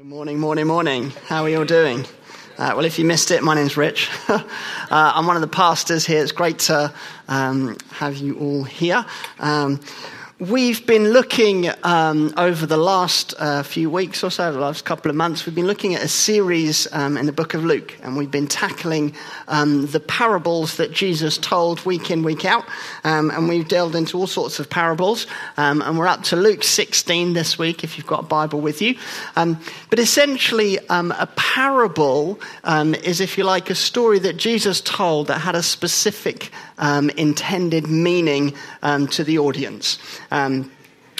Good morning, morning, morning. How are you all doing? Uh, well, if you missed it, my name's Rich. uh, I'm one of the pastors here. It's great to um, have you all here. Um, We've been looking um, over the last uh, few weeks or so, the last couple of months, we've been looking at a series um, in the book of Luke, and we've been tackling um, the parables that Jesus told week in, week out. Um, and we've delved into all sorts of parables, um, and we're up to Luke 16 this week if you've got a Bible with you. Um, but essentially, a parable is, if you like, a story that Jesus told that had a specific intended meaning to the audience. Um,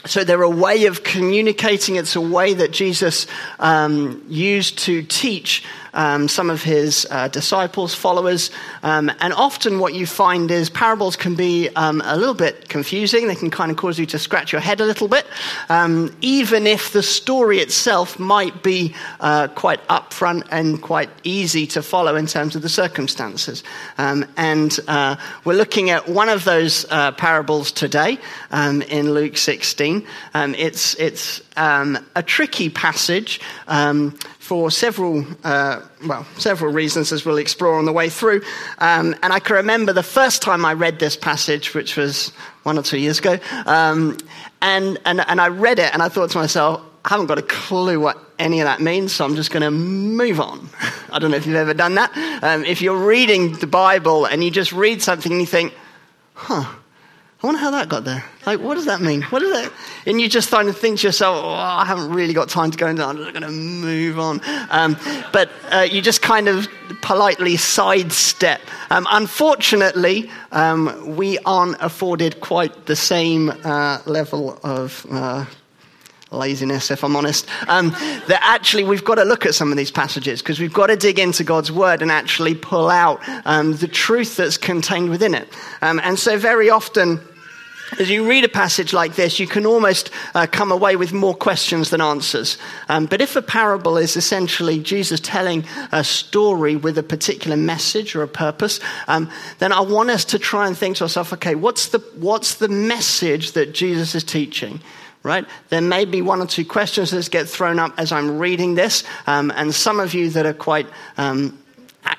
so they're a way of communicating. It's a way that Jesus um, used to teach um, some of his uh, disciples, followers. Um, and often what you find is parables can be um, a little bit confusing. They can kind of cause you to scratch your head a little bit, um, even if the story itself might be uh, quite upfront and quite easy to follow in terms of the circumstances. Um, and uh, we're looking at one of those uh, parables today um, in Luke 16. it's it's a tricky passage for several, uh, well, several reasons, as we'll explore on the way through. Um, and I can remember the first time I read this passage, which was one or two years ago, um, and, and, and I read it and I thought to myself, I haven't got a clue what any of that means, so I'm just going to move on. I don't know if you've ever done that. Um, if you're reading the Bible and you just read something and you think, huh, I wonder how that got there. Like, what does that mean? What is that? And you just start to think to yourself, oh, I haven't really got time to go into that. I'm just going to move on. Um, but uh, you just kind of politely sidestep. Um, unfortunately, um, we aren't afforded quite the same uh, level of. Uh, laziness, if I'm honest, um, that actually we've got to look at some of these passages because we've got to dig into God's word and actually pull out um, the truth that's contained within it. Um, and so, very often, as you read a passage like this, you can almost uh, come away with more questions than answers. Um, but if a parable is essentially Jesus telling a story with a particular message or a purpose, um, then I want us to try and think to ourselves, okay, what's the, what's the message that Jesus is teaching? right? There may be one or two questions that get thrown up as I'm reading this, um, and some of you that are quite um,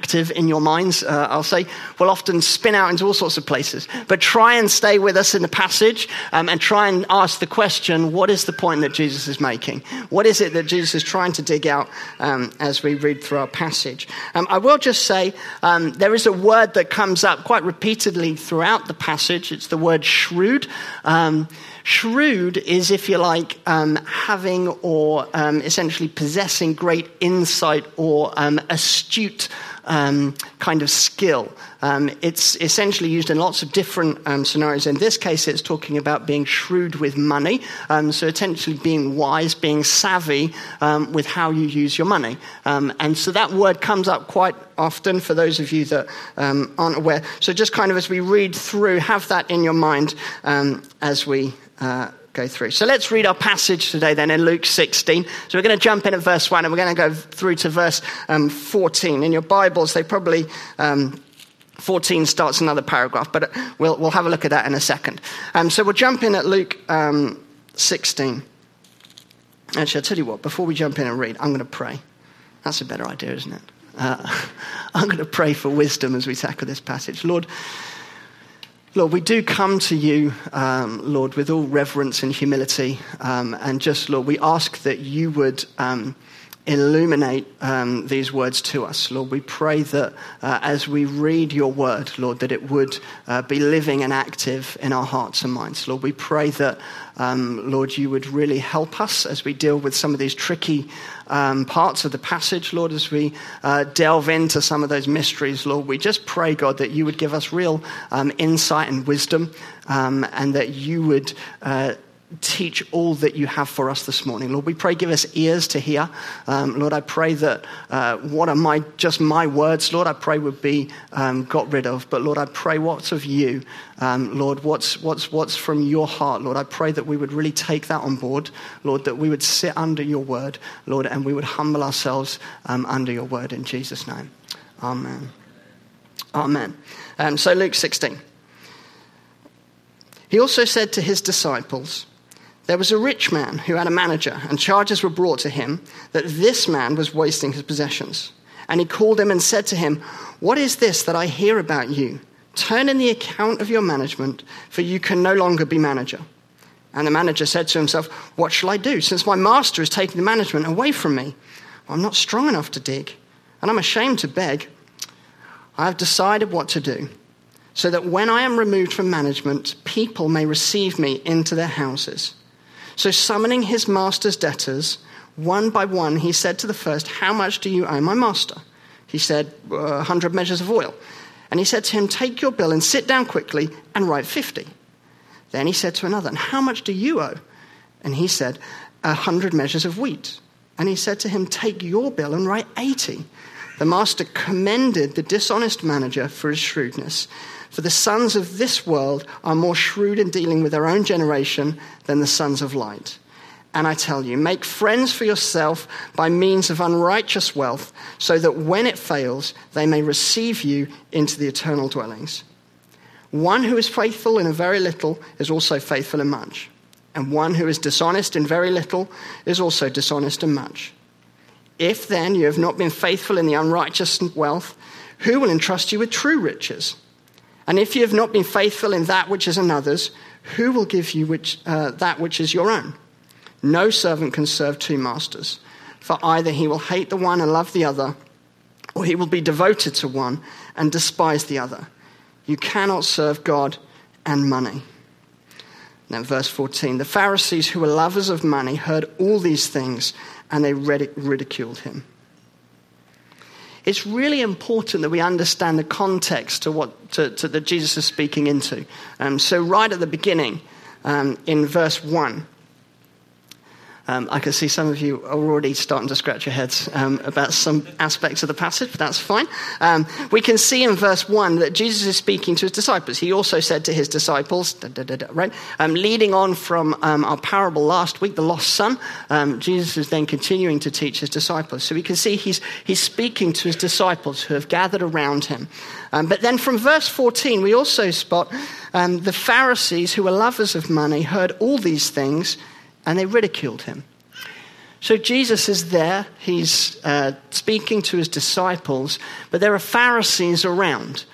active in your minds, uh, I'll say, will often spin out into all sorts of places. But try and stay with us in the passage um, and try and ask the question what is the point that Jesus is making? What is it that Jesus is trying to dig out um, as we read through our passage? Um, I will just say um, there is a word that comes up quite repeatedly throughout the passage. It's the word shrewd. Um, shrewd is, if you like, um, having or essentially possessing great insight or astute um, kind of skill. Um, it's essentially used in lots of different um, scenarios. In this case, it's talking about being shrewd with money. Um, so, essentially, being wise, being savvy um, with how you use your money. Um, and so, that word comes up quite often for those of you that aren't aware. So, just kind of as we read through, have that in your mind as we. Uh, go through. So let's read our passage today then in Luke 16. So we're going to jump in at verse 1 and we're going to go through to verse um, 14. In your Bibles, they probably. Um, 14 starts another paragraph, but we'll, we'll have a look at that in a second. Um, so we'll jump in at Luke um, 16. Actually, I'll tell you what, before we jump in and read, I'm going to pray. That's a better idea, isn't it? Uh, I'm going to pray for wisdom as we tackle this passage. Lord, Lord, we do come to you, um, Lord, with all reverence and humility. Um, and just, Lord, we ask that you would um, illuminate um, these words to us. Lord, we pray that uh, as we read your word, Lord, that it would uh, be living and active in our hearts and minds. Lord, we pray that, um, Lord, you would really help us as we deal with some of these tricky um, parts of the passage, Lord, as we uh, delve into some of those mysteries, Lord, we just pray, God, that you would give us real um, insight and wisdom um, and that you would. Teach all that you have for us this morning. Lord, we pray, give us ears to hear. Um, Lord, I pray that uh, what are my, just my words, Lord, I pray would be um, got rid of. But Lord, I pray what's of you, um, Lord, what's, what's, what's from your heart, Lord. I pray that we would really take that on board, Lord, that we would sit under your word, Lord, and we would humble ourselves um, under your word in Jesus' name. Amen. Amen. Um, so, Luke 16. He also said to his disciples, There was a rich man who had a manager, and charges were brought to him that this man was wasting his possessions. And he called him and said to him, What is this that I hear about you? Turn in the account of your management, for you can no longer be manager. And the manager said to himself, What shall I do, since my master is taking the management away from me? Well, I'm not strong enough to dig, and I'm ashamed to beg. I have decided what to do so that when I am removed from management, people may receive me into their houses. So, summoning his master's debtors, one by one, he said to the first, How much do you owe my master? He said, A uh, hundred measures of oil. And he said to him, Take your bill and sit down quickly and write fifty. Then he said to another, And how much do you owe? And he said, A hundred measures of wheat. And he said to him, Take your bill and write eighty. The master commended the dishonest manager for his shrewdness. For the sons of this world are more shrewd in dealing with their own generation than the sons of light. And I tell you, make friends for yourself by means of unrighteous wealth, so that when it fails, they may receive you into the eternal dwellings. One who is faithful in a very little is also faithful in much, and one who is dishonest in very little is also dishonest in much. If then you have not been faithful in the unrighteous wealth, who will entrust you with true riches? And if you have not been faithful in that which is another's, who will give you which, uh, that which is your own? No servant can serve two masters, for either he will hate the one and love the other, or he will be devoted to one and despise the other. You cannot serve God and money. Now, verse 14 the Pharisees, who were lovers of money, heard all these things and they ridiculed him it's really important that we understand the context to what to, to that Jesus is speaking into. Um, so, right at the beginning, um, in verse 1, um, I can see some of you are already starting to scratch your heads um, about some aspects of the passage, but that's fine. Um, we can see in verse 1 that Jesus is speaking to his disciples. He also said to his disciples, da, da, da, right? Um, leading on from um, our parable last week, the lost son, um, Jesus is then continuing to teach his disciples. So we can see he's, he's speaking to his disciples who have gathered around him. but then from verse 14, we also spot the Pharisees, who were lovers of money, heard all these things and they ridiculed him. So Jesus is there, he's uh, speaking to his disciples, but there are Pharisees around.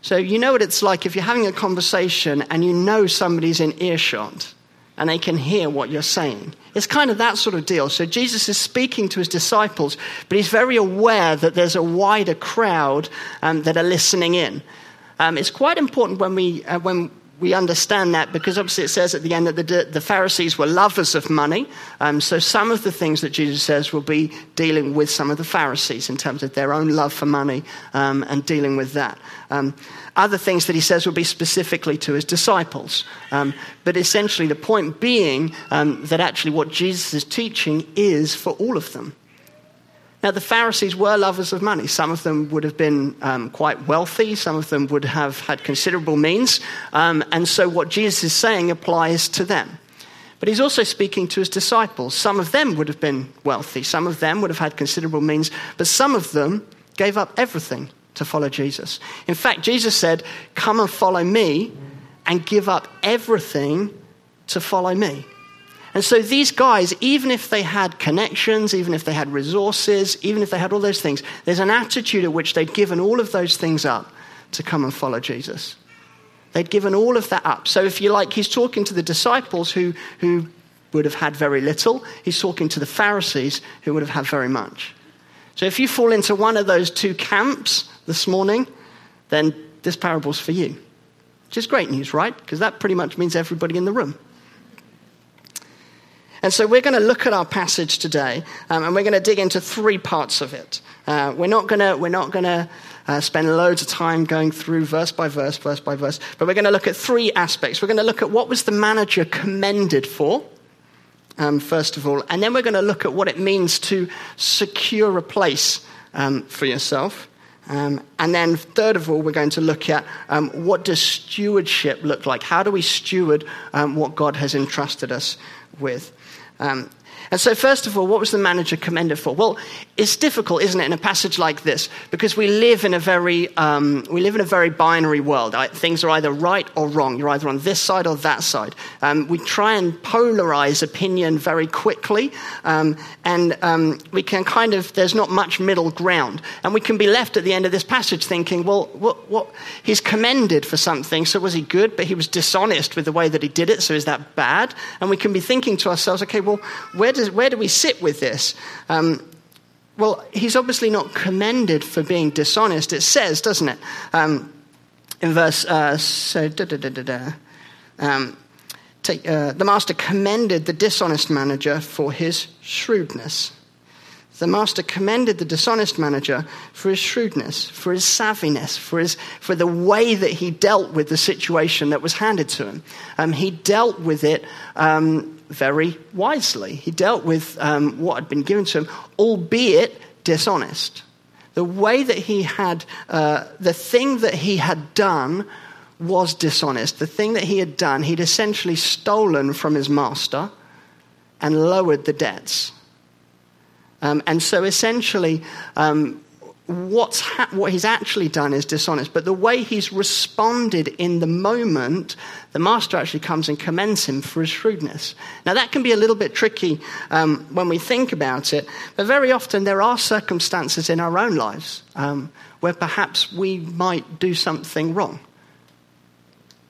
So you know what it's like if you're having a conversation and you know somebody's in earshot and they can hear what you're saying. It's kind of that sort of deal. So Jesus is speaking to his disciples, but he's very aware that there's a wider crowd um, that are listening in. Um, it's quite important when we, uh, when we understand that because obviously it says at the end that the, the Pharisees were lovers of money. Um, so some of the things that Jesus says will be dealing with some of the Pharisees in terms of their own love for money um, and dealing with that. Um, other things that he says will be specifically to his disciples. Um, but essentially, the point being um, that actually what Jesus is teaching is for all of them. Now, the Pharisees were lovers of money. Some of them would have been um, quite wealthy, some of them would have had considerable means. Um, and so, what Jesus is saying applies to them. But he's also speaking to his disciples. Some of them would have been wealthy, some of them would have had considerable means, but some of them gave up everything to follow Jesus. In fact, Jesus said, Come and follow me, and give up everything to follow me. And so these guys, even if they had connections, even if they had resources, even if they had all those things, there's an attitude at which they'd given all of those things up to come and follow Jesus. They'd given all of that up. So if you like, he's talking to the disciples who, who would have had very little. He's talking to the Pharisees who would have had very much. So if you fall into one of those two camps this morning, then this parable's for you. Which is great news, right? Because that pretty much means everybody in the room. And so we're going to look at our passage today, um, and we're going to dig into three parts of it. Uh, we're not going to, we're not going to uh, spend loads of time going through verse by verse, verse by verse, but we're going to look at three aspects. We're going to look at what was the manager commended for, um, first of all, and then we're going to look at what it means to secure a place um, for yourself. Um, and then, third of all, we're going to look at um, what does stewardship look like? How do we steward um, what God has entrusted us with? Um, And so, first of all, what was the manager commended for? Well, it's difficult, isn't it, in a passage like this, because we live in a very um, we live in a very binary world. Things are either right or wrong. You're either on this side or that side. Um, we try and polarize opinion very quickly, um, and um, we can kind of there's not much middle ground, and we can be left at the end of this passage thinking, well, what, what he's commended for something, so was he good? But he was dishonest with the way that he did it, so is that bad? And we can be thinking to ourselves, okay, well, where does where do we sit with this? Well, he's obviously not commended for being dishonest. It says, doesn't it? Um, in verse, uh, so, da, da, da, um, take, uh, the master commended the dishonest manager for his shrewdness. The master commended the dishonest manager for his shrewdness, for his savviness, for, his, for the way that he dealt with the situation that was handed to him. Um, he dealt with it um, very wisely. He dealt with um, what had been given to him, albeit dishonest. The way that he had, uh, the thing that he had done was dishonest. The thing that he had done, he'd essentially stolen from his master and lowered the debts. Um, and so essentially, um, what's ha- what he's actually done is dishonest, but the way he's responded in the moment, the master actually comes and commends him for his shrewdness. Now, that can be a little bit tricky um, when we think about it, but very often there are circumstances in our own lives um, where perhaps we might do something wrong.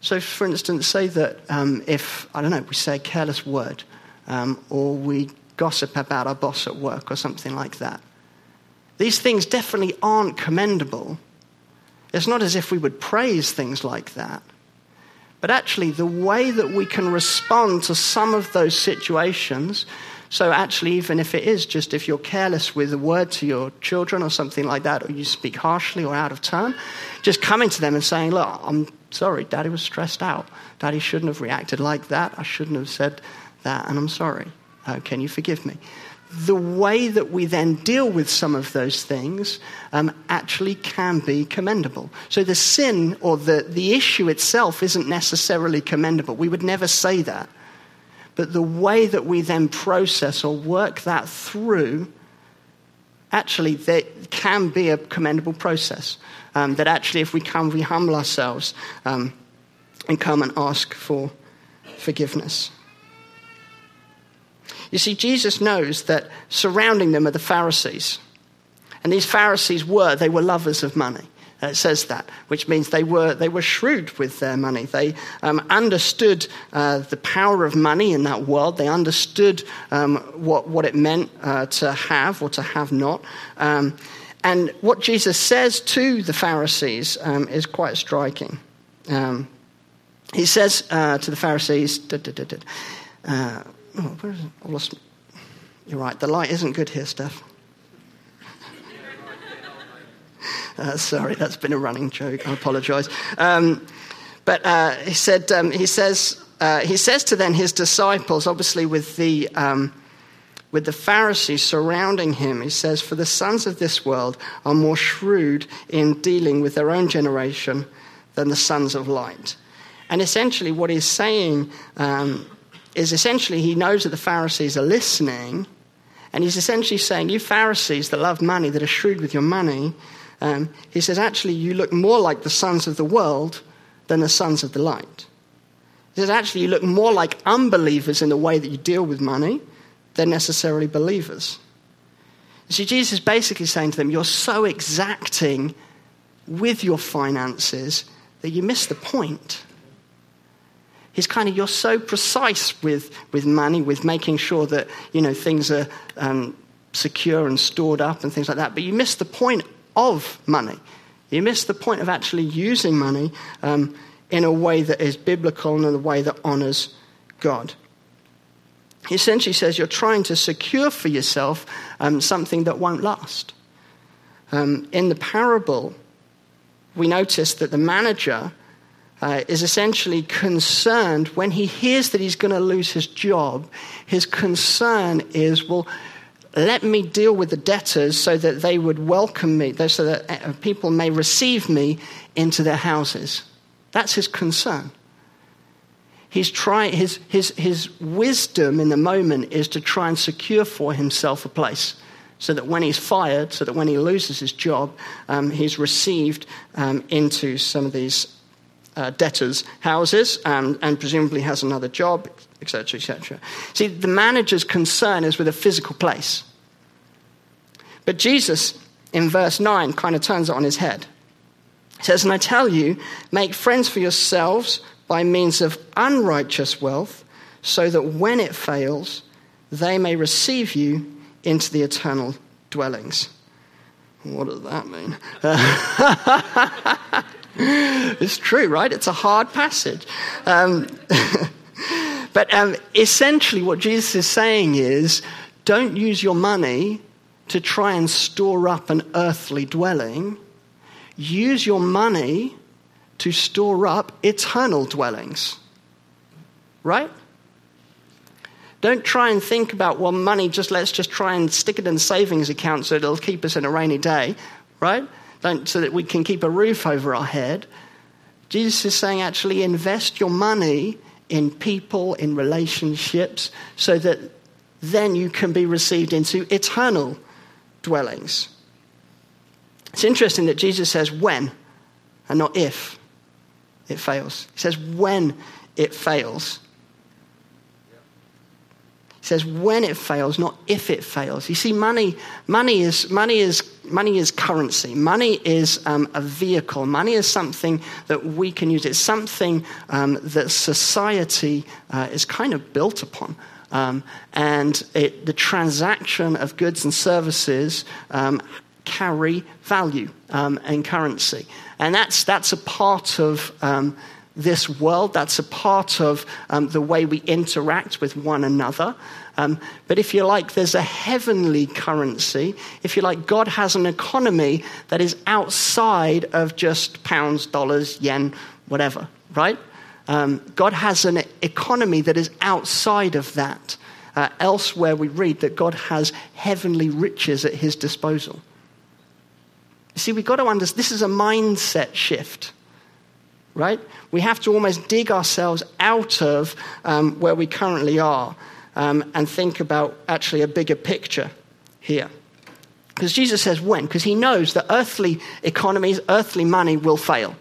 So, for instance, say that um, if, I don't know, we say a careless word um, or we gossip about our boss at work or something like that these things definitely aren't commendable. It's not as if we would praise things like that. But actually, the way that we can respond to some of those situations, so actually, even if it is just if you're careless with a word to your children or something like that, or you speak harshly or out of turn, just coming to them and saying, Look, I'm sorry, daddy was stressed out. Daddy shouldn't have reacted like that. I shouldn't have said that, and I'm sorry. Uh, can you forgive me? The way that we then deal with some of those things um, actually can be commendable. So the sin or the, the issue itself isn't necessarily commendable. We would never say that. But the way that we then process or work that through, actually, there can be a commendable process. Um, that actually, if we come, we humble ourselves um, and come and ask for forgiveness. You see, Jesus knows that surrounding them are the Pharisees. And these Pharisees were, they were lovers of money. Uh, it says that, which means they were, they were shrewd with their money. They um, understood uh, the power of money in that world. They understood um, what, what it meant uh, to have or to have not. Um, and what Jesus says to the Pharisees um, is quite striking. Um, he says uh, to the Pharisees, uh, Oh, where is it? I lost. You're right. The light isn't good here, Steph. Uh, sorry, that's been a running joke. I apologise. Um, but uh, he said um, he says uh, he says to then his disciples, obviously with the um, with the Pharisees surrounding him, he says, "For the sons of this world are more shrewd in dealing with their own generation than the sons of light." And essentially, what he's saying um, is essentially he knows that the Pharisees are listening, and he's essentially saying, You Pharisees that love money, that are shrewd with your money, um, he says, Actually, you look more like the sons of the world than the sons of the light. He says, Actually, you look more like unbelievers in the way that you deal with money than necessarily believers. See, Jesus is basically saying to them, You're so exacting with your finances that you miss the point. He's kind of, you're so precise with, with money, with making sure that, you know, things are um, secure and stored up and things like that. But you miss the point of money. You miss the point of actually using money um, in a way that is biblical and in a way that honors God. He essentially says you're trying to secure for yourself um, something that won't last. Um, in the parable, we notice that the manager uh, is essentially concerned when he hears that he's going to lose his job. His concern is, well, let me deal with the debtors so that they would welcome me, so that uh, people may receive me into their houses. That's his concern. he's trying, his, his, his wisdom in the moment is to try and secure for himself a place so that when he's fired, so that when he loses his job, um, he's received um, into some of these uh, debtors' houses and, and presumably has another job, etc., etc. See, the manager's concern is with a physical place. But Jesus, in verse 9, kind of turns it on his head. He says, And I tell you, make friends for yourselves by means of unrighteous wealth, so that when it fails, they may receive you into the eternal dwellings. What does that mean? it's true, right? It's a hard passage. Um, but um, essentially, what Jesus is saying is don't use your money to try and store up an earthly dwelling. Use your money to store up eternal dwellings. Right? Don't try and think about, well, money, just let's just try and stick it in savings account so it'll keep us in a rainy day, right? Don't, so that we can keep a roof over our head. Jesus is saying, actually, invest your money in people, in relationships, so that then you can be received into eternal dwellings. It's interesting that Jesus says when and not if it fails. He says when it fails. He says when it fails, not if it fails. You see, money, money is money is money is currency. Money is um, a vehicle. Money is something that we can use. It's something um, that society uh, is kind of built upon. Um, and it, the transaction of goods and services um, carry value um, and currency. And that's, that's a part of um, this world. That's a part of um, the way we interact with one another. Um, but if you like, there's a heavenly currency. If you like, God has an economy that is outside of just pounds, dollars, yen, whatever, right? Um, God has an economy that is outside of that. Uh, elsewhere, we read that God has heavenly riches at his disposal. You see, we've got to understand this is a mindset shift right? We have to almost dig ourselves out of um, where we currently are um, and think about actually a bigger picture here. Because Jesus says when? Because he knows that earthly economies, earthly money will fail.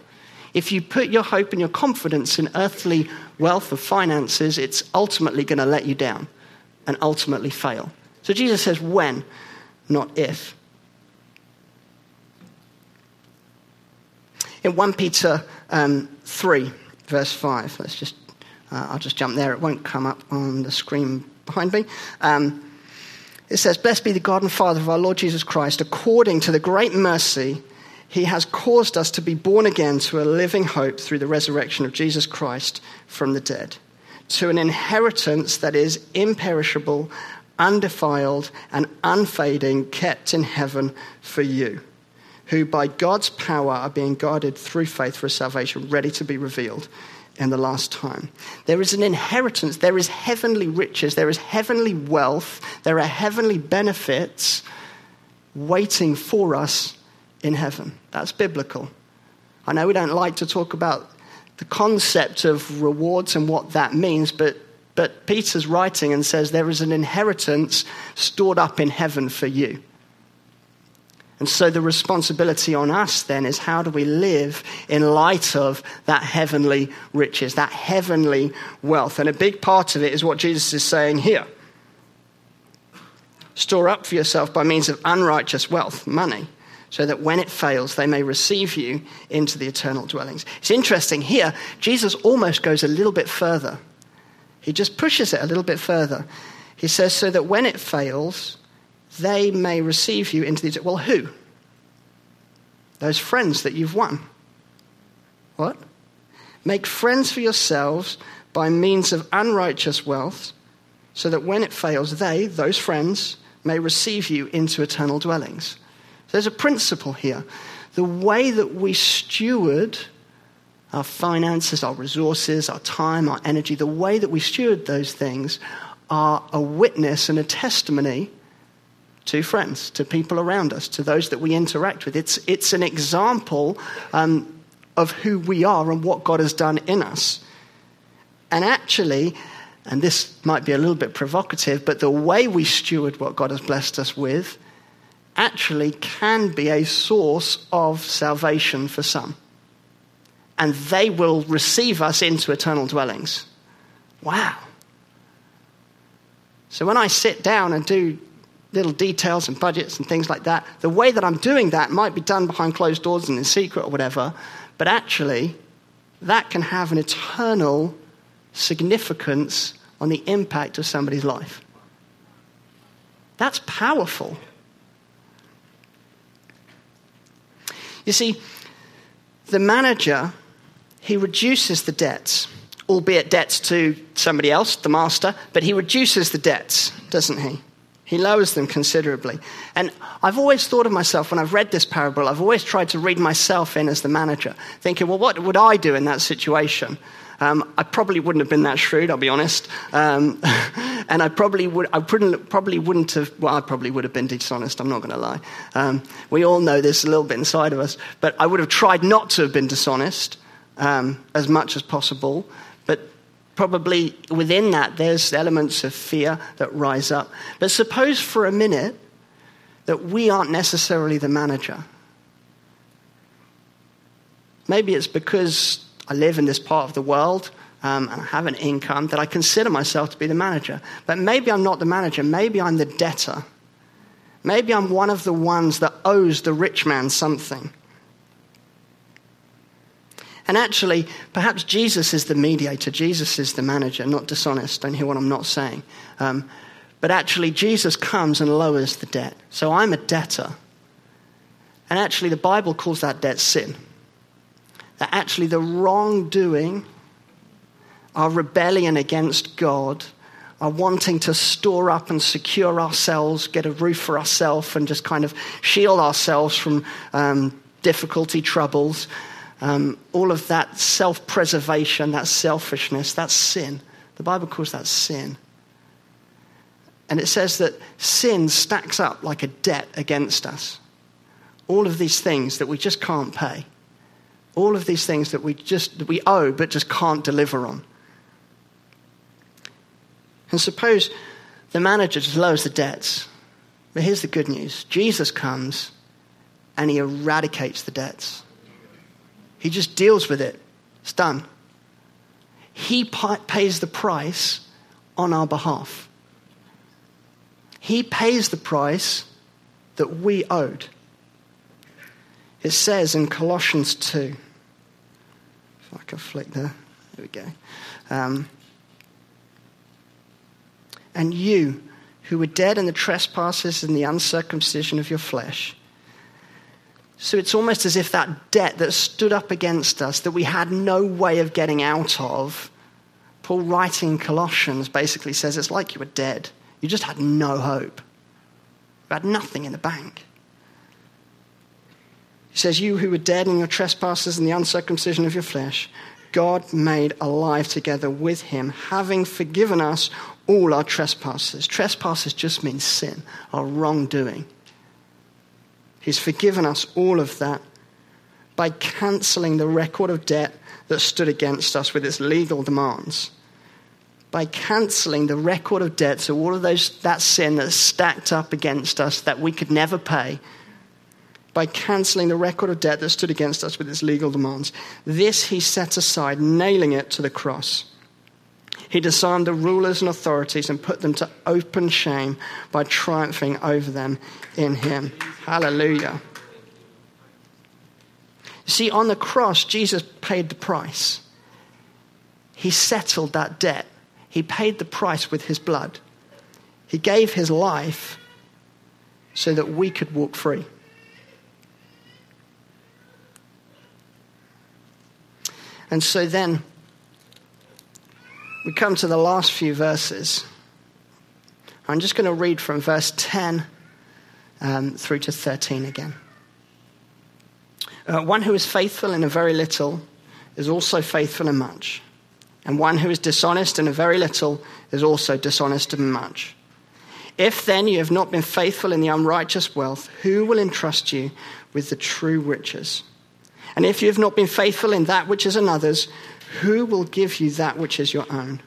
If you put your hope and your confidence in earthly wealth or finances, it's ultimately going to let you down and ultimately fail. So Jesus says when, not if. In 1 Peter um, 3, verse 5. Let's just, uh, I'll just jump there. It won't come up on the screen behind me. Um, it says, Blessed be the God and Father of our Lord Jesus Christ, according to the great mercy he has caused us to be born again to a living hope through the resurrection of Jesus Christ from the dead, to an inheritance that is imperishable, undefiled, and unfading, kept in heaven for you who by God's power are being guided through faith for salvation, ready to be revealed in the last time. There is an inheritance, there is heavenly riches, there is heavenly wealth, there are heavenly benefits waiting for us in heaven. That's biblical. I know we don't like to talk about the concept of rewards and what that means, but, but Peter's writing and says there is an inheritance stored up in heaven for you. And so the responsibility on us then is how do we live in light of that heavenly riches, that heavenly wealth? And a big part of it is what Jesus is saying here. Store up for yourself by means of unrighteous wealth, money, so that when it fails, they may receive you into the eternal dwellings. It's interesting here, Jesus almost goes a little bit further. He just pushes it a little bit further. He says, so that when it fails, they may receive you into the. Well, who? Those friends that you've won. What? Make friends for yourselves by means of unrighteous wealth, so that when it fails, they, those friends, may receive you into eternal dwellings. There's a principle here. The way that we steward our finances, our resources, our time, our energy, the way that we steward those things are a witness and a testimony to friends, to people around us, to those that we interact with. It's, it's an example um, of who we are and what God has done in us. And actually, and this might be a little bit provocative, but the way we steward what God has blessed us with actually can be a source of salvation for some. And they will receive us into eternal dwellings. Wow. So when I sit down and do little details and budgets and things like that, the way that I'm doing that might be done behind closed doors and in secret or whatever, but actually, that can have an eternal significance on the impact of somebody's life. That's powerful. You see, the manager, he reduces the debts, albeit debts to somebody else, the master, but he reduces the debts, doesn't he? He lowers them considerably. And I've always thought of myself, when I've read this parable, I've always tried to read myself in as the manager, thinking, well, what would I do in that situation? Um, I probably wouldn't have been that shrewd, I'll be honest. Um, and I probably, would, I wouldn't, probably wouldn't have, well, I probably would have been dishonest, I'm not going to lie. Um, we all know this a little bit inside of us. But I would have tried not to have been dishonest um, as much as possible. But probably within that, there's elements of fear that rise up. But suppose for a minute that we aren't necessarily the manager. Maybe it's because I live in this part of the world um, and I have an income that I consider myself to be the manager. But maybe I'm not the manager, maybe I'm the debtor. Maybe I'm one of the ones that owes the rich man something. And actually, perhaps Jesus is the mediator. Jesus is the manager, not dishonest. Don't hear what I'm not saying. Um, but actually, Jesus comes and lowers the debt. So I'm a debtor. And actually, the Bible calls that debt sin. That actually, the wrongdoing, our rebellion against God, our wanting to store up and secure ourselves, get a roof for ourselves, and just kind of shield ourselves from um, difficulty, troubles, um, all of that self preservation, that selfishness, that's sin. The Bible calls that sin. And it says that sin stacks up like a debt against us. All of these things that we just can't pay. All of these things that we just that we owe but just can't deliver on. And suppose the manager just lowers the debts. But here's the good news Jesus comes and he eradicates the debts. He just deals with it. It's done. He pays the price on our behalf. He pays the price that we owed. It says in Colossians 2, if I can flick there, there we go. Um, and you, who were dead in the trespasses and the uncircumcision of your flesh, so it's almost as if that debt that stood up against us, that we had no way of getting out of, Paul writing Colossians basically says it's like you were dead. You just had no hope. You had nothing in the bank. He says, You who were dead in your trespasses and the uncircumcision of your flesh, God made alive together with him, having forgiven us all our trespasses. Trespasses just means sin, our wrongdoing. He's forgiven us all of that by cancelling the record of debt that stood against us with its legal demands. By cancelling the record of debt, so all of those, that sin that's stacked up against us that we could never pay, by cancelling the record of debt that stood against us with its legal demands. This he set aside, nailing it to the cross. He disarmed the rulers and authorities and put them to open shame by triumphing over them in him. Hallelujah. See, on the cross, Jesus paid the price. He settled that debt. He paid the price with his blood. He gave his life so that we could walk free. And so then, we come to the last few verses. I'm just going to read from verse 10 um, through to 13 again. Uh, one who is faithful in a very little is also faithful in much. And one who is dishonest in a very little is also dishonest in much. If then you have not been faithful in the unrighteous wealth, who will entrust you with the true riches? And if you have not been faithful in that which is another's, who will give you that which is your own?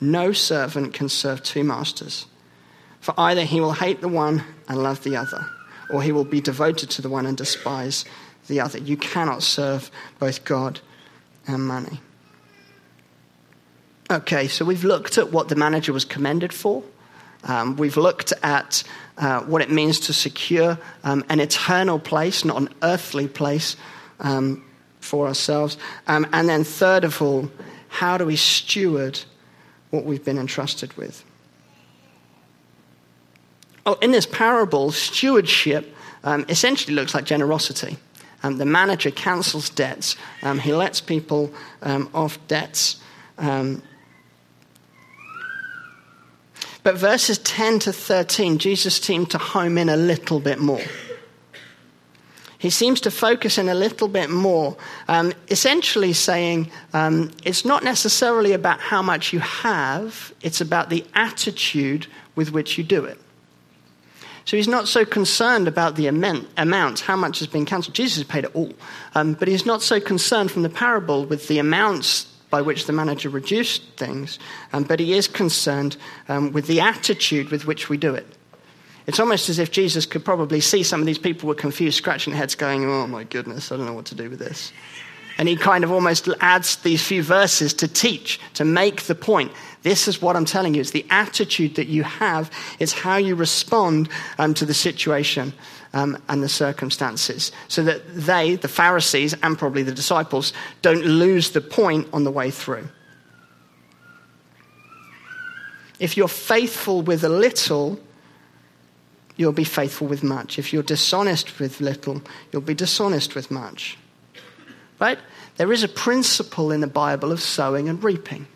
No servant can serve two masters. For either he will hate the one and love the other, or he will be devoted to the one and despise the other. You cannot serve both God and money. Okay, so we've looked at what the manager was commended for. Um, we've looked at uh, what it means to secure um, an eternal place, not an earthly place, um, for ourselves. Um, and then, third of all, how do we steward what we've been entrusted with? Oh, in this parable, stewardship um, essentially looks like generosity. Um, the manager cancels debts, um, he lets people um, off debts. Um, but verses 10 to 13, Jesus seemed to home in a little bit more. He seems to focus in a little bit more, um, essentially saying um, it's not necessarily about how much you have, it's about the attitude with which you do it. So he's not so concerned about the amount, how much has been cancelled. Jesus has paid it all. Um, but he's not so concerned from the parable with the amounts by which the manager reduced things, um, but he is concerned um, with the attitude with which we do it. It's almost as if Jesus could probably see some of these people were confused, scratching their heads, going, Oh my goodness, I don't know what to do with this. And he kind of almost adds these few verses to teach, to make the point. This is what I'm telling you. It's the attitude that you have, it's how you respond um, to the situation um, and the circumstances. So that they, the Pharisees, and probably the disciples, don't lose the point on the way through. If you're faithful with a little, you'll be faithful with much. If you're dishonest with little, you'll be dishonest with much. Right? There is a principle in the Bible of sowing and reaping.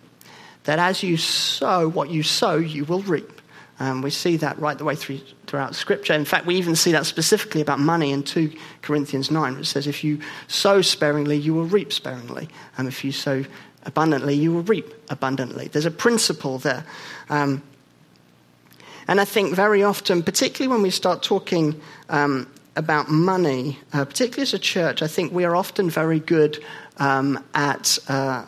That as you sow what you sow, you will reap. And we see that right the way through, throughout Scripture. In fact, we even see that specifically about money in 2 Corinthians 9, which says, If you sow sparingly, you will reap sparingly. And if you sow abundantly, you will reap abundantly. There's a principle there. Um, and I think very often, particularly when we start talking um, about money, uh, particularly as a church, I think we are often very good um, at uh,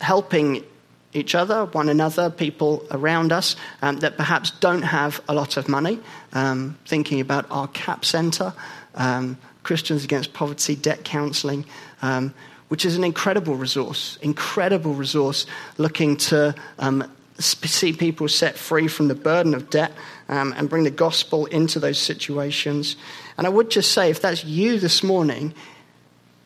helping each other, one another, people around us um, that perhaps don't have a lot of money. Um, thinking about our CAP Centre, um, Christians Against Poverty Debt Counselling, um, which is an incredible resource, incredible resource looking to um, see people set free from the burden of debt um, and bring the gospel into those situations. And I would just say, if that's you this morning,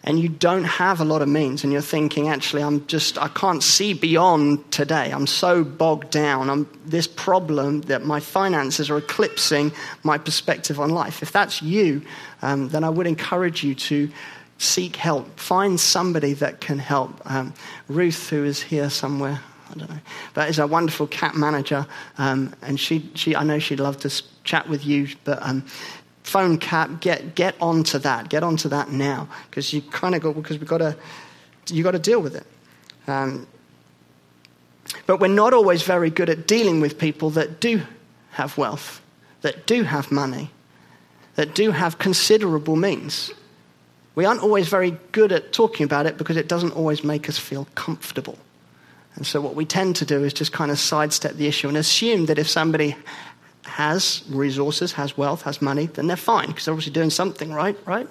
and you don't have a lot of means and you're thinking actually i'm just i can't see beyond today. I'm so bogged down. I'm this problem that my finances are eclipsing my perspective on life. If that's you um, then i would encourage you to seek help. Find somebody that can help. Um, ruth who is here somewhere I don't know, but is a wonderful CAP manager, um, and she, she, I know she'd love to chat with you, but um, phone CAP, get, get onto that. Get onto that now because you kind of got, because we've got to, you got to deal with it. Um, but we're not always very good at dealing with people that do have wealth, that do have money, that do have considerable means. We aren't always very good at talking about it because it doesn't always make us feel comfortable. And so, what we tend to do is just kind of sidestep the issue and assume that if somebody has resources, has wealth, has money, then they're fine because they're obviously doing something right, right?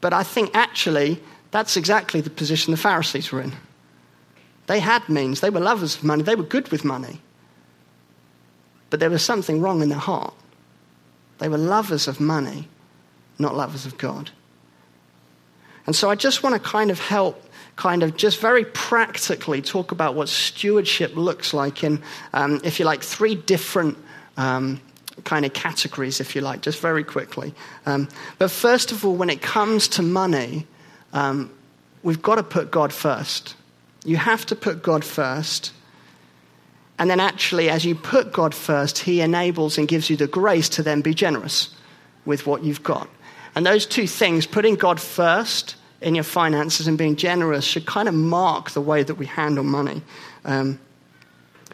But I think actually that's exactly the position the Pharisees were in. They had means, they were lovers of money, they were good with money. But there was something wrong in their heart. They were lovers of money, not lovers of God. And so I just want to kind of help kind of just very practically talk about what stewardship looks like in, um, if you like, three different um, kind of categories, if you like, just very quickly. Um, but first of all, when it comes to money, um, we've got to put God first. You have to put God first. And then, actually, as you put God first, He enables and gives you the grace to then be generous with what you've got. And those two things, putting God first in your finances and being generous should kind of mark the way that we handle money um,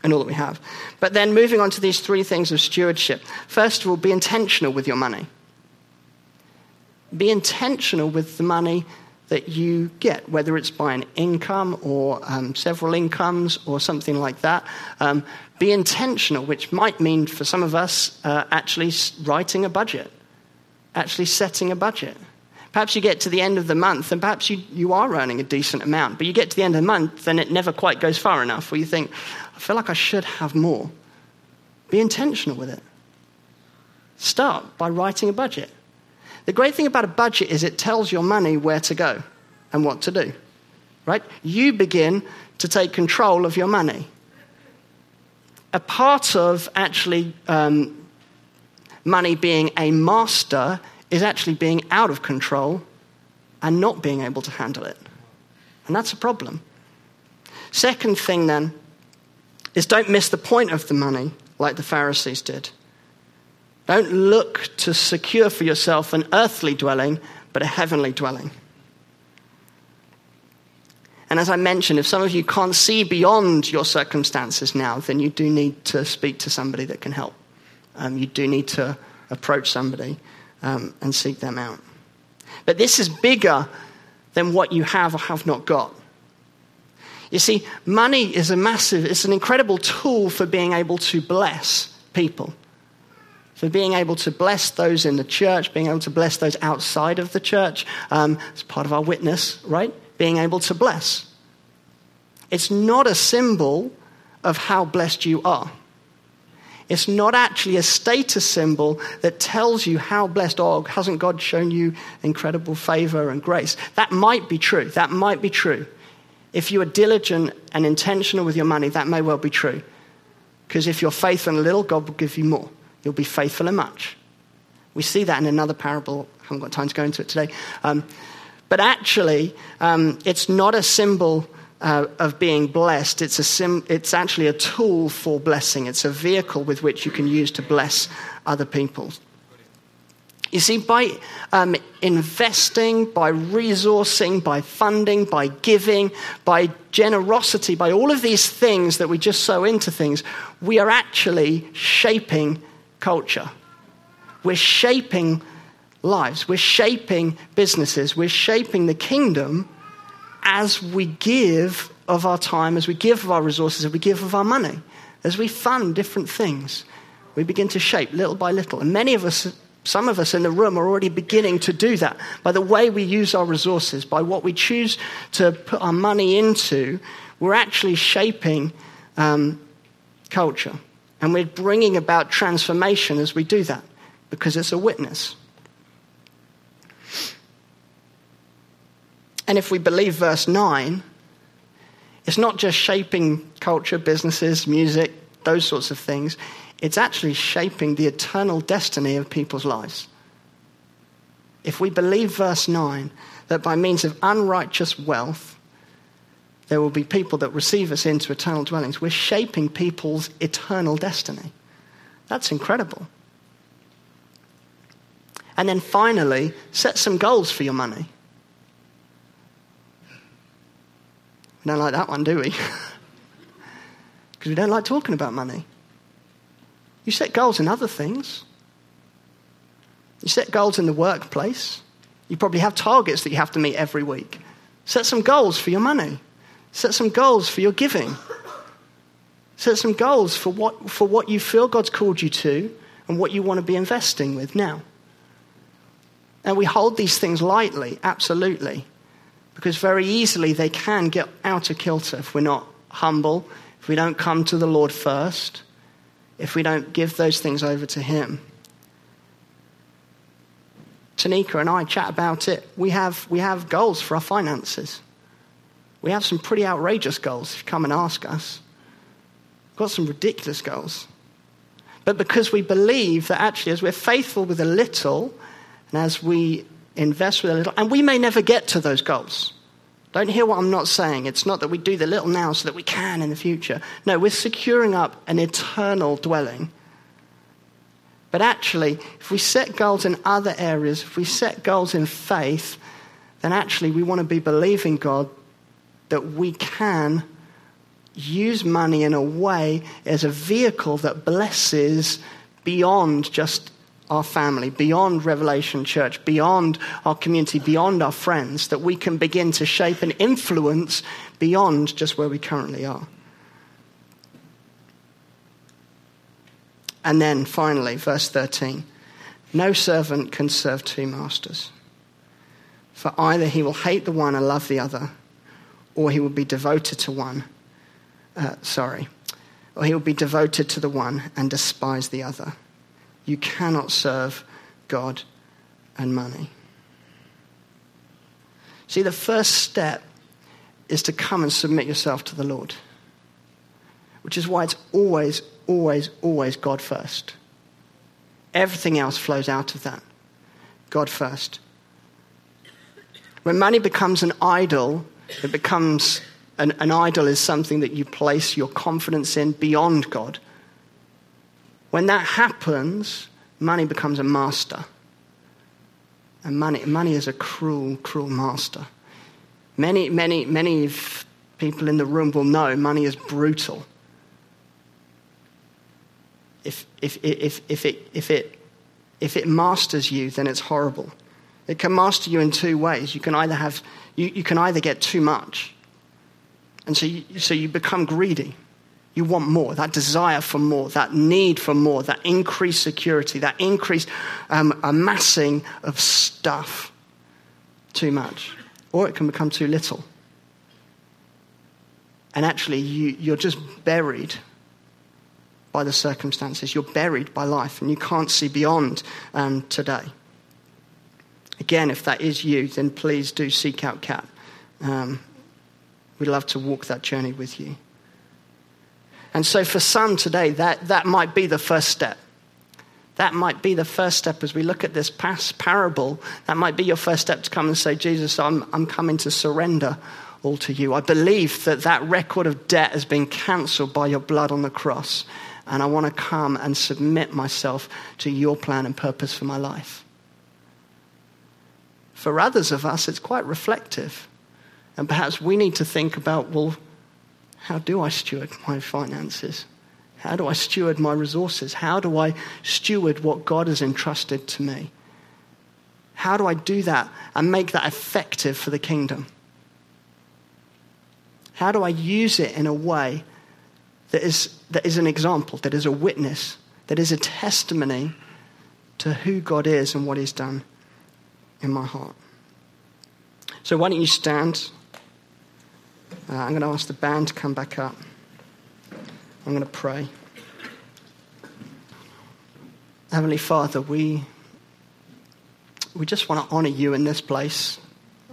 and all that we have. But then moving on to these three things of stewardship. First of all, be intentional with your money. be intentional with the money that you get, whether it's by an income or um, several incomes or something like that. Um, be intentional, which might mean for some of us uh, actually writing a budget, actually setting a budget. Perhaps you get to the end of the month and perhaps you, you are earning a decent amount, but you get to the end of the month and it never quite goes far enough where you think, I feel like I should have more. Be intentional with it. Start by writing a budget. The great thing about a budget is it tells your money where to go and what to do. Right? You begin to take control of your money. A part of actually um, money being a master is actually being out of control and not being able to handle it. And that's a problem. Second thing, then, is don't miss the point of the money like the Pharisees did. Don't look to secure for yourself an earthly dwelling, but a heavenly dwelling. And as I mentioned, if some of you can't see beyond your circumstances now, then you do need to speak to somebody that can help. Um, you do need to approach somebody um, and seek them out. But this is bigger than what you have or have not got. You see, money is a massive, it's an incredible tool for being able to bless people for being able to bless those in the church, being able to bless those outside of the church. Um, it's part of our witness, right? Being able to bless. It's not a symbol of how blessed you are. It's not actually a status symbol that tells you how blessed, oh, hasn't God shown you incredible favor and grace? That might be true. That might be true. If you are diligent and intentional with your money, that may well be true. Because if you're faithful in a little, God will give you more. You'll be faithful in much. We see that in another parable. I haven't got time to go into it today. Um, but actually, um, it's not a symbol uh, of being blessed. It's, a sim- it's actually a tool for blessing. It's a vehicle with which you can use to bless other people. You see, by um, investing, by resourcing, by funding, by giving, by generosity, by all of these things that we just sow into things, we are actually shaping culture. We're shaping lives, we're shaping businesses, we're shaping the kingdom as we give of our time, as we give of our resources, as we give of our money, as we fund different things. We begin to shape little by little. And many of us, some of us in the room, are already beginning to do that by the way we use our resources, by what we choose to put our money into. We're actually shaping um, culture. And we're bringing about transformation as we do that because it's a witness. And if we believe verse 9, it's not just shaping culture, businesses, music, those sorts of things. It's actually shaping the eternal destiny of people's lives. If we believe verse 9, that by means of unrighteous wealth, there will be people that receive us into eternal dwellings. We're shaping people's eternal destiny. That's incredible. And then finally, set some goals for your money. We don't like that one, do we? Because we don't like talking about money. You set goals in other things. You set goals in the workplace. You probably have targets that you have to meet every week. Set some goals for your money. Set some goals for your giving. Set some goals for what, for what you feel God's called you to and what you want to be investing with now. And we hold these things lightly, absolutely, because very easily they can get out of kilter if we're not humble, if we don't come to the Lord first, if we don't give those things over to Him. Tanika and I chat about it. We have, we have goals for our finances. We have some pretty outrageous goals if you come and ask us. We've got some ridiculous goals. But because we believe that actually, as we're faithful with a little, and as we invest with a little, and we may never get to those goals. Don't hear what I'm not saying. It's not that we do the little now so that we can in the future. No, we're securing up an eternal dwelling. But actually, if we set goals in other areas, if we set goals in faith, then actually we want to be believing God that we can use money in a way as a vehicle that blesses beyond just our family, beyond Revelation Church, beyond our community, beyond our friends, that we can begin to shape and influence beyond just where we currently are. And then finally, verse 13 no servant can serve two masters, for either he will hate the one and love the other, or he will be devoted to one. Uh, sorry, or he will be devoted to the one and despise the other. You cannot serve God and money. See, the first step is to come and submit yourself to the Lord, which is why it's always, always, always God first. Everything else flows out of that. God first. When money becomes an idol, it becomes an, an, idol is something that you place your confidence in beyond God. When that happens, money becomes a master. And money, money is a cruel, cruel master. Many, many, many people in the room will know money is brutal. If, if, if, if, it, if, it, if it masters you, then it's horrible. It can master you in two ways. You can either, have, you, you can either get too much, and so you, so you become greedy. You want more, that desire for more, that need for more, that increased security, that increased um, amassing of stuff. Too much. Or it can become too little. And actually, you, you're just buried by the circumstances. You're buried by life and you can't see beyond um, today. Again, if that is you, then please do seek out CAP. Um, we'd love to walk that journey with you. And so, for some today, that, that might be the first step. That might be the first step as we look at this past parable. That might be your first step to come and say, Jesus, I'm, I'm coming to surrender all to you. I believe that that record of debt has been cancelled by your blood on the cross and I want to come and submit myself to your plan and purpose for my life. For others of us, it's quite reflective. And perhaps we need to think about well, how do I steward my finances? How do I steward my resources? How do I steward what God has entrusted to me? How do I do that and make that effective for the kingdom? How do I use it in a way that is, that is an example, that is a witness, that is a testimony to who God is and what He's done in my heart. So, why don't you stand? Uh, I'm going to ask the band to come back up. I'm going to pray. Heavenly Father, we, we just want to honor you in this place.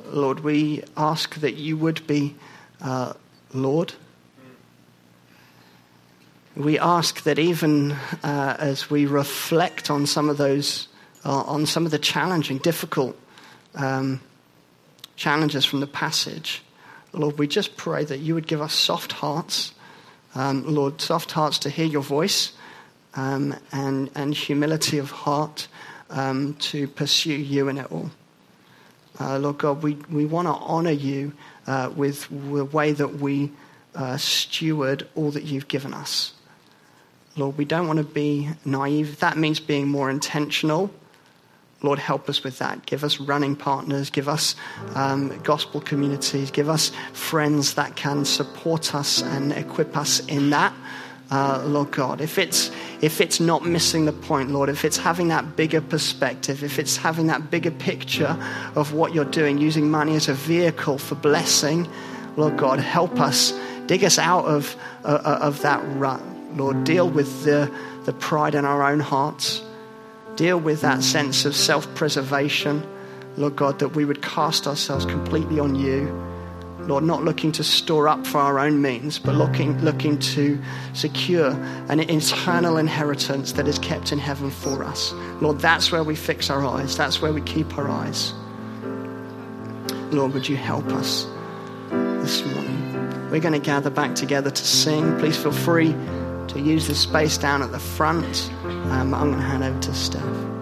Lord, we ask that you would be uh, Lord we ask that even uh, as we reflect on some of those, uh, on some of the challenging, difficult um, challenges from the passage, Lord, we just pray that you would give us soft hearts, um, Lord, soft hearts to hear your voice um, and, and humility of heart um, to pursue you in it all. Uh, Lord God, we, we want to honor you uh, with the way that we uh, steward all that you've given us. Lord, we don't want to be naive. That means being more intentional. Lord, help us with that. Give us running partners, give us um, gospel communities, give us friends that can support us and equip us in that. Uh, Lord God, if it's if it's not missing the point, Lord, if it's having that bigger perspective, if it's having that bigger picture of what you're doing, using money as a vehicle for blessing, Lord God, help us, dig us out of uh, uh of that rut. Lord. Deal with the, the pride in our own hearts. Deal with that sense of self preservation, Lord God, that we would cast ourselves completely on you. Lord, not looking to store up for our own means, but looking, looking to secure an eternal inheritance that is kept in heaven for us. Lord, that's where we fix our eyes. That's where we keep our eyes. Lord, would you help us this morning? We're going to gather back together to sing. Please feel free to use the space down at the front. Um, I'm going to hand over to Steph.